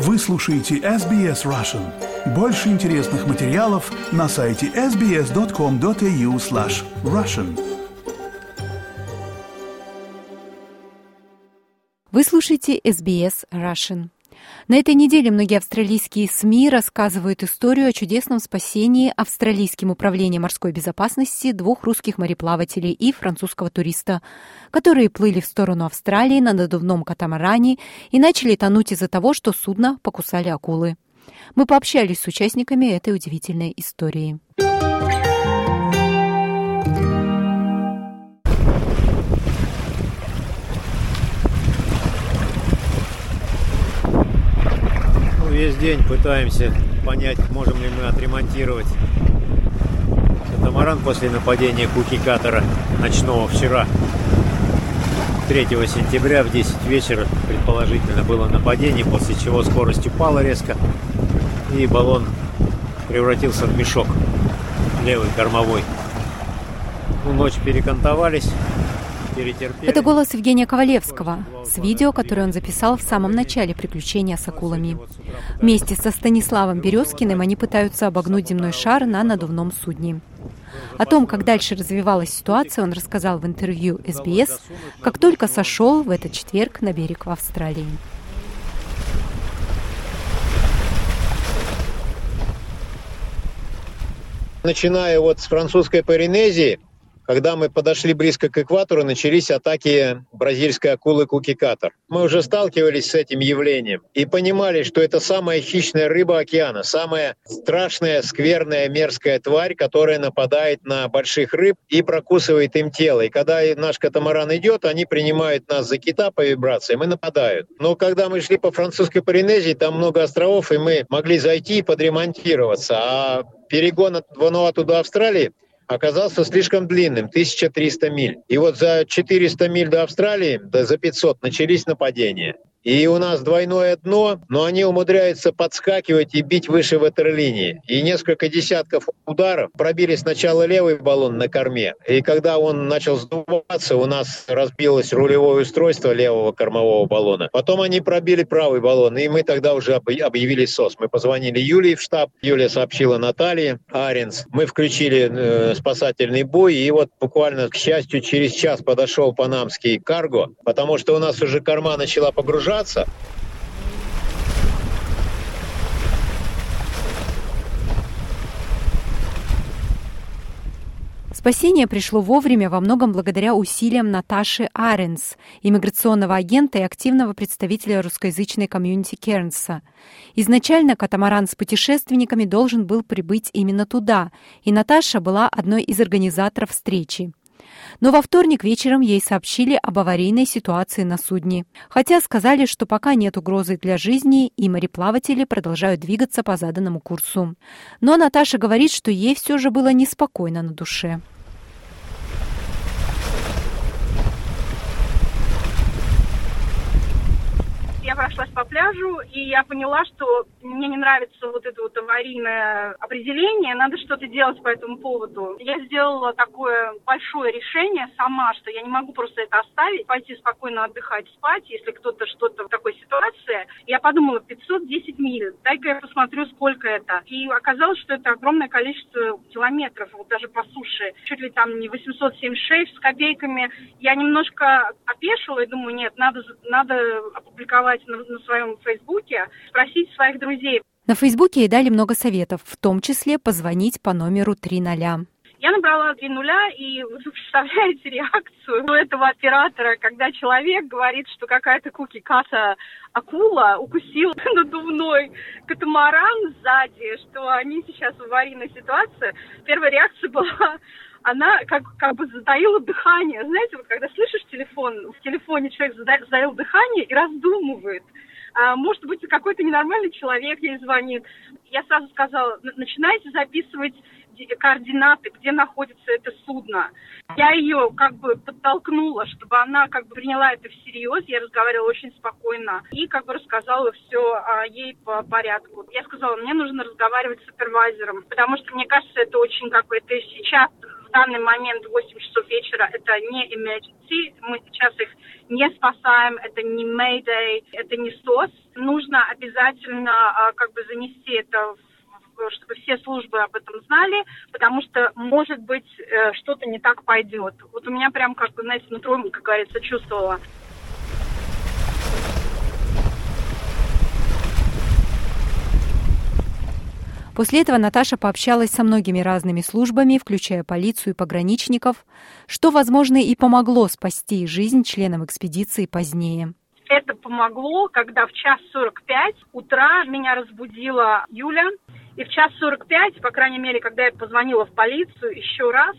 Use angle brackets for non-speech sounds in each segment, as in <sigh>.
Вы слушаете SBS Russian. Больше интересных материалов на сайте sbs.com.au slash russian. Вы слушаете SBS Russian. На этой неделе многие австралийские СМИ рассказывают историю о чудесном спасении австралийским управлением морской безопасности двух русских мореплавателей и французского туриста, которые плыли в сторону Австралии на надувном катамаране и начали тонуть из-за того, что судно покусали акулы. Мы пообщались с участниками этой удивительной истории. Весь день пытаемся понять, можем ли мы отремонтировать катамаран после нападения куки-катера ночного вчера. 3 сентября в 10 вечера предположительно было нападение, после чего скорость упала резко и баллон превратился в мешок левый кормовой. Ну, ночь перекантовались, это голос Евгения Ковалевского с видео, которое он записал в самом начале приключения с акулами. Вместе со Станиславом Березкиным они пытаются обогнуть земной шар на надувном судне. О том, как дальше развивалась ситуация, он рассказал в интервью СБС, как только сошел в этот четверг на берег в Австралии. Начиная вот с французской Полинезии, когда мы подошли близко к экватору, начались атаки бразильской акулы кукикатор. Мы уже сталкивались с этим явлением и понимали, что это самая хищная рыба океана, самая страшная, скверная, мерзкая тварь, которая нападает на больших рыб и прокусывает им тело. И когда наш катамаран идет, они принимают нас за кита по вибрациям и нападают. Но когда мы шли по французской Полинезии, там много островов, и мы могли зайти и подремонтироваться. А перегон от Вануату до Австралии оказался слишком длинным, 1300 миль. И вот за 400 миль до Австралии, да за 500, начались нападения. И у нас двойное дно, но они умудряются подскакивать и бить выше ватерлинии. И несколько десятков ударов пробили сначала левый баллон на корме. И когда он начал сдуваться, у нас разбилось рулевое устройство левого кормового баллона. Потом они пробили правый баллон, и мы тогда уже объявили СОС. Мы позвонили Юлии в штаб. Юлия сообщила Наталье Аренс. Мы включили э, спасательный бой, и вот буквально, к счастью, через час подошел панамский карго, потому что у нас уже корма начала погружаться погружаться. Спасение пришло вовремя во многом благодаря усилиям Наташи Аренс, иммиграционного агента и активного представителя русскоязычной комьюнити Кернса. Изначально катамаран с путешественниками должен был прибыть именно туда, и Наташа была одной из организаторов встречи. Но во вторник вечером ей сообщили об аварийной ситуации на судне. Хотя сказали, что пока нет угрозы для жизни, и мореплаватели продолжают двигаться по заданному курсу. Но Наташа говорит, что ей все же было неспокойно на душе. Прошлась по пляжу, и я поняла, что мне не нравится вот это вот аварийное определение, надо что-то делать по этому поводу. Я сделала такое большое решение сама, что я не могу просто это оставить, пойти спокойно отдыхать, спать, если кто-то что-то в такой ситуации. Я подумала, 510 миль, дай-ка я посмотрю, сколько это. И оказалось, что это огромное количество километров, вот даже по суше, чуть ли там не 876 с копейками. Я немножко опешила и думаю, нет, надо, надо опубликовать на, на своем Фейсбуке, спросить своих друзей. На Фейсбуке ей дали много советов, в том числе позвонить по номеру 300. Я набрала три нуля, и вы <laughs> представляете реакцию у этого оператора, когда человек говорит, что какая-то куки-ката акула укусила <laughs> надувной катамаран сзади, что они сейчас в аварийной ситуации. Первая реакция <laughs> была, она как, как бы затаила дыхание. Знаете, вот когда слышишь телефон, в телефоне человек затаил дыхание и раздумывает, а, может быть, какой-то ненормальный человек ей звонит. Я сразу сказала, начинайте записывать координаты, где находится это судно. Я ее как бы подтолкнула, чтобы она как бы приняла это всерьез. Я разговаривала очень спокойно и как бы рассказала все а, ей по порядку. Я сказала, мне нужно разговаривать с супервайзером, потому что мне кажется, это очень как бы, это сейчас в данный момент 8 часов вечера это не emergency, мы сейчас их не спасаем, это не Mayday, это не СОС. Нужно обязательно а, как бы занести это в чтобы все службы об этом знали, потому что, может быть, э, что-то не так пойдет. Вот у меня прям, как, знаете, нутро, как говорится, чувствовала. После этого Наташа пообщалась со многими разными службами, включая полицию и пограничников, что, возможно, и помогло спасти жизнь членам экспедиции позднее. Это помогло, когда в час 45 утра меня разбудила Юля. И в час 45, по крайней мере, когда я позвонила в полицию еще раз,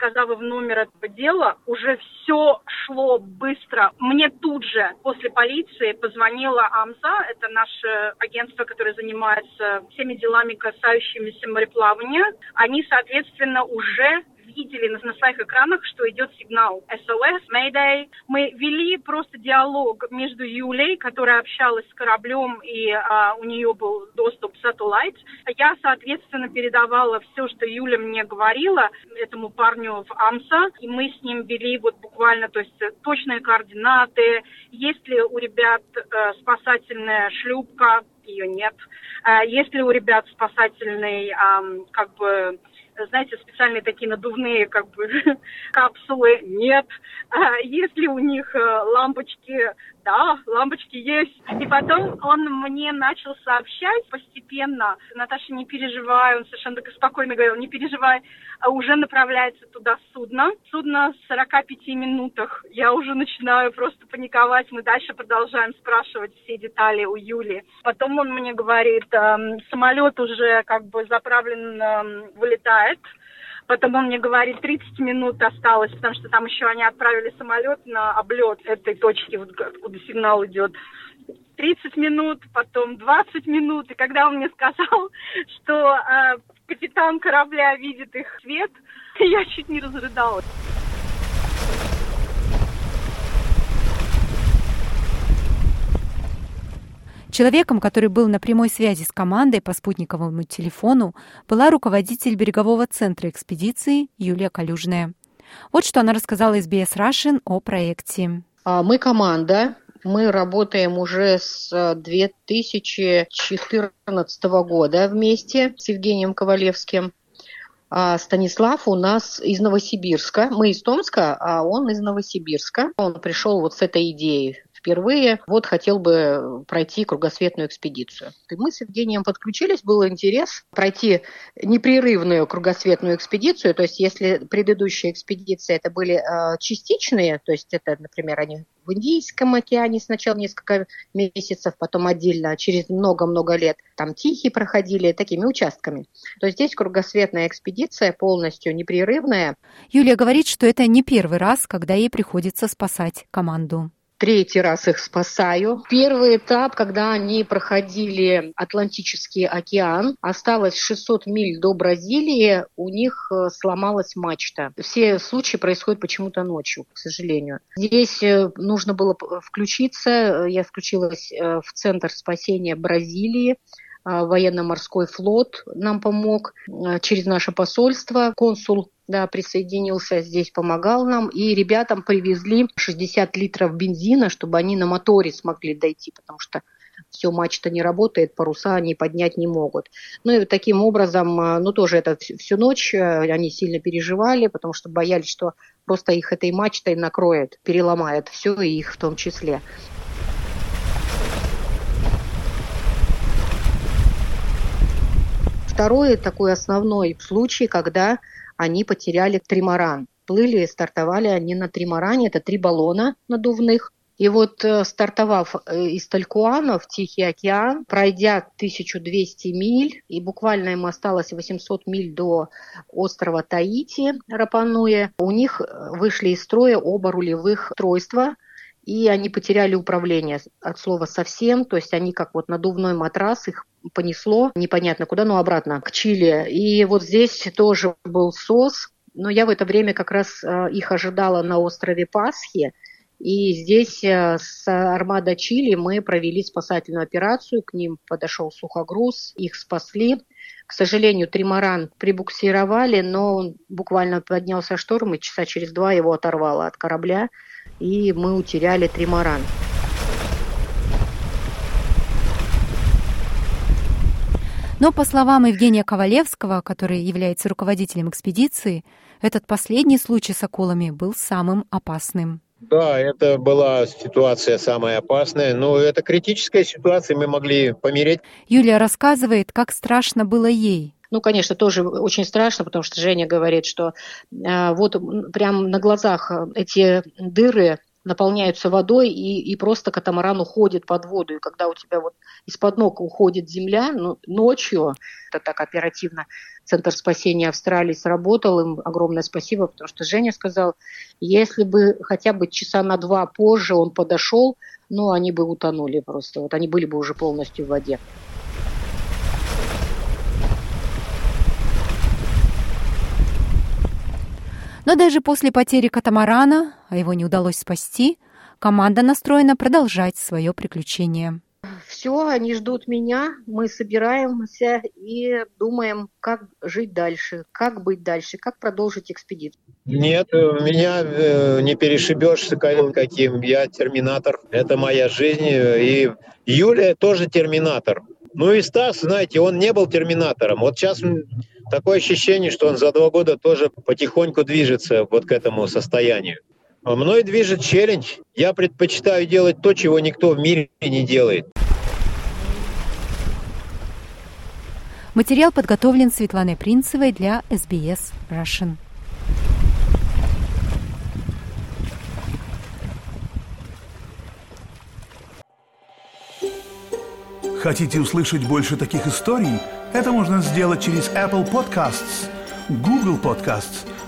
сказала в номер этого дела, уже все шло быстро. Мне тут же после полиции позвонила АМЗА, это наше агентство, которое занимается всеми делами, касающимися мореплавания. Они, соответственно, уже видели на, своих экранах, что идет сигнал SOS, Mayday. Мы вели просто диалог между Юлей, которая общалась с кораблем, и а, у нее был доступ к Satellite. Я, соответственно, передавала все, что Юля мне говорила этому парню в АМСА, и мы с ним вели вот буквально, то есть точные координаты, есть ли у ребят э, спасательная шлюпка, ее нет. Э, есть ли у ребят спасательный, как бы, знаете, специальные такие надувные как бы <laughs> капсулы, нет. А если у них э, лампочки, да, лампочки есть. И потом он мне начал сообщать постепенно, Наташа, не переживай, он совершенно так спокойно говорил, не переживай, а уже направляется туда судно. Судно в 45 минутах. Я уже начинаю просто паниковать. Мы дальше продолжаем спрашивать все детали у Юли. Потом он мне говорит, эм, самолет уже как бы заправлен, эм, вылетает. Потом он мне говорит, 30 минут осталось, потому что там еще они отправили самолет на облет этой точки, вот откуда сигнал идет. 30 минут, потом 20 минут. И когда он мне сказал, <laughs> что э, капитан корабля видит их свет, <laughs> я чуть не разрыдалась. Человеком, который был на прямой связи с командой по спутниковому телефону, была руководитель берегового центра экспедиции Юлия Калюжная. Вот что она рассказала SBS Russian о проекте. А, мы команда, мы работаем уже с 2014 года вместе с Евгением Ковалевским. А Станислав у нас из Новосибирска. Мы из Томска, а он из Новосибирска. Он пришел вот с этой идеей впервые. Вот хотел бы пройти кругосветную экспедицию. И мы с Евгением подключились, был интерес пройти непрерывную кругосветную экспедицию. То есть если предыдущие экспедиции это были э, частичные, то есть это, например, они в Индийском океане сначала несколько месяцев, потом отдельно, через много-много лет там Тихий проходили такими участками. То здесь кругосветная экспедиция полностью непрерывная. Юлия говорит, что это не первый раз, когда ей приходится спасать команду третий раз их спасаю. Первый этап, когда они проходили Атлантический океан, осталось 600 миль до Бразилии, у них э, сломалась мачта. Все случаи происходят почему-то ночью, к сожалению. Здесь э, нужно было включиться, я включилась э, в Центр спасения Бразилии, военно-морской флот нам помог через наше посольство. Консул да, присоединился здесь, помогал нам. И ребятам привезли 60 литров бензина, чтобы они на моторе смогли дойти, потому что все, мачта не работает, паруса они поднять не могут. Ну и таким образом, а, ну тоже это всю ночь э, они сильно переживали, потому что боялись, что просто их этой мачтой накроет, переломает все, и их в том числе. Второй такой основной случай, когда они потеряли тримаран. Плыли, стартовали они на тримаране, это три баллона надувных. И вот э, стартовав э, из Талькуана в Тихий океан, пройдя 1200 миль, и буквально им осталось 800 миль до острова Таити, Рапануэ, у них э, вышли из строя оба рулевых устройства, и они потеряли управление от слова совсем, то есть они как вот надувной матрас, их понесло непонятно куда, но обратно к Чили. И вот здесь тоже был СОС, но я в это время как раз э, их ожидала на острове Пасхи, и здесь э, с Армада Чили мы провели спасательную операцию, к ним подошел сухогруз, их спасли. К сожалению, тримаран прибуксировали, но он буквально поднялся шторм, и часа через два его оторвало от корабля, и мы утеряли тримаран. Но, по словам Евгения Ковалевского, который является руководителем экспедиции, этот последний случай с акулами был самым опасным. Да, это была ситуация самая опасная, но это критическая ситуация, мы могли помереть. Юлия рассказывает, как страшно было ей. Ну, конечно, тоже очень страшно, потому что Женя говорит, что э, вот прямо на глазах эти дыры наполняются водой, и, и просто катамаран уходит под воду. И когда у тебя вот из-под ног уходит земля ну, ночью, это так оперативно Центр спасения Австралии сработал, им огромное спасибо, потому что Женя сказал, если бы хотя бы часа на два позже он подошел, ну, они бы утонули просто, вот они были бы уже полностью в воде. Но даже после потери катамарана, а его не удалось спасти, команда настроена продолжать свое приключение. Все, они ждут меня, мы собираемся и думаем, как жить дальше, как быть дальше, как продолжить экспедицию. Нет, меня э, не перешибешь каким. Я терминатор. Это моя жизнь. И Юлия тоже терминатор. Ну и Стас, знаете, он не был терминатором. Вот сейчас такое ощущение, что он за два года тоже потихоньку движется вот к этому состоянию. Мной движет челлендж. Я предпочитаю делать то, чего никто в мире не делает. Материал подготовлен Светланой Принцевой для SBS Russian. Хотите услышать больше таких историй? Это можно сделать через Apple Podcasts, Google Podcasts,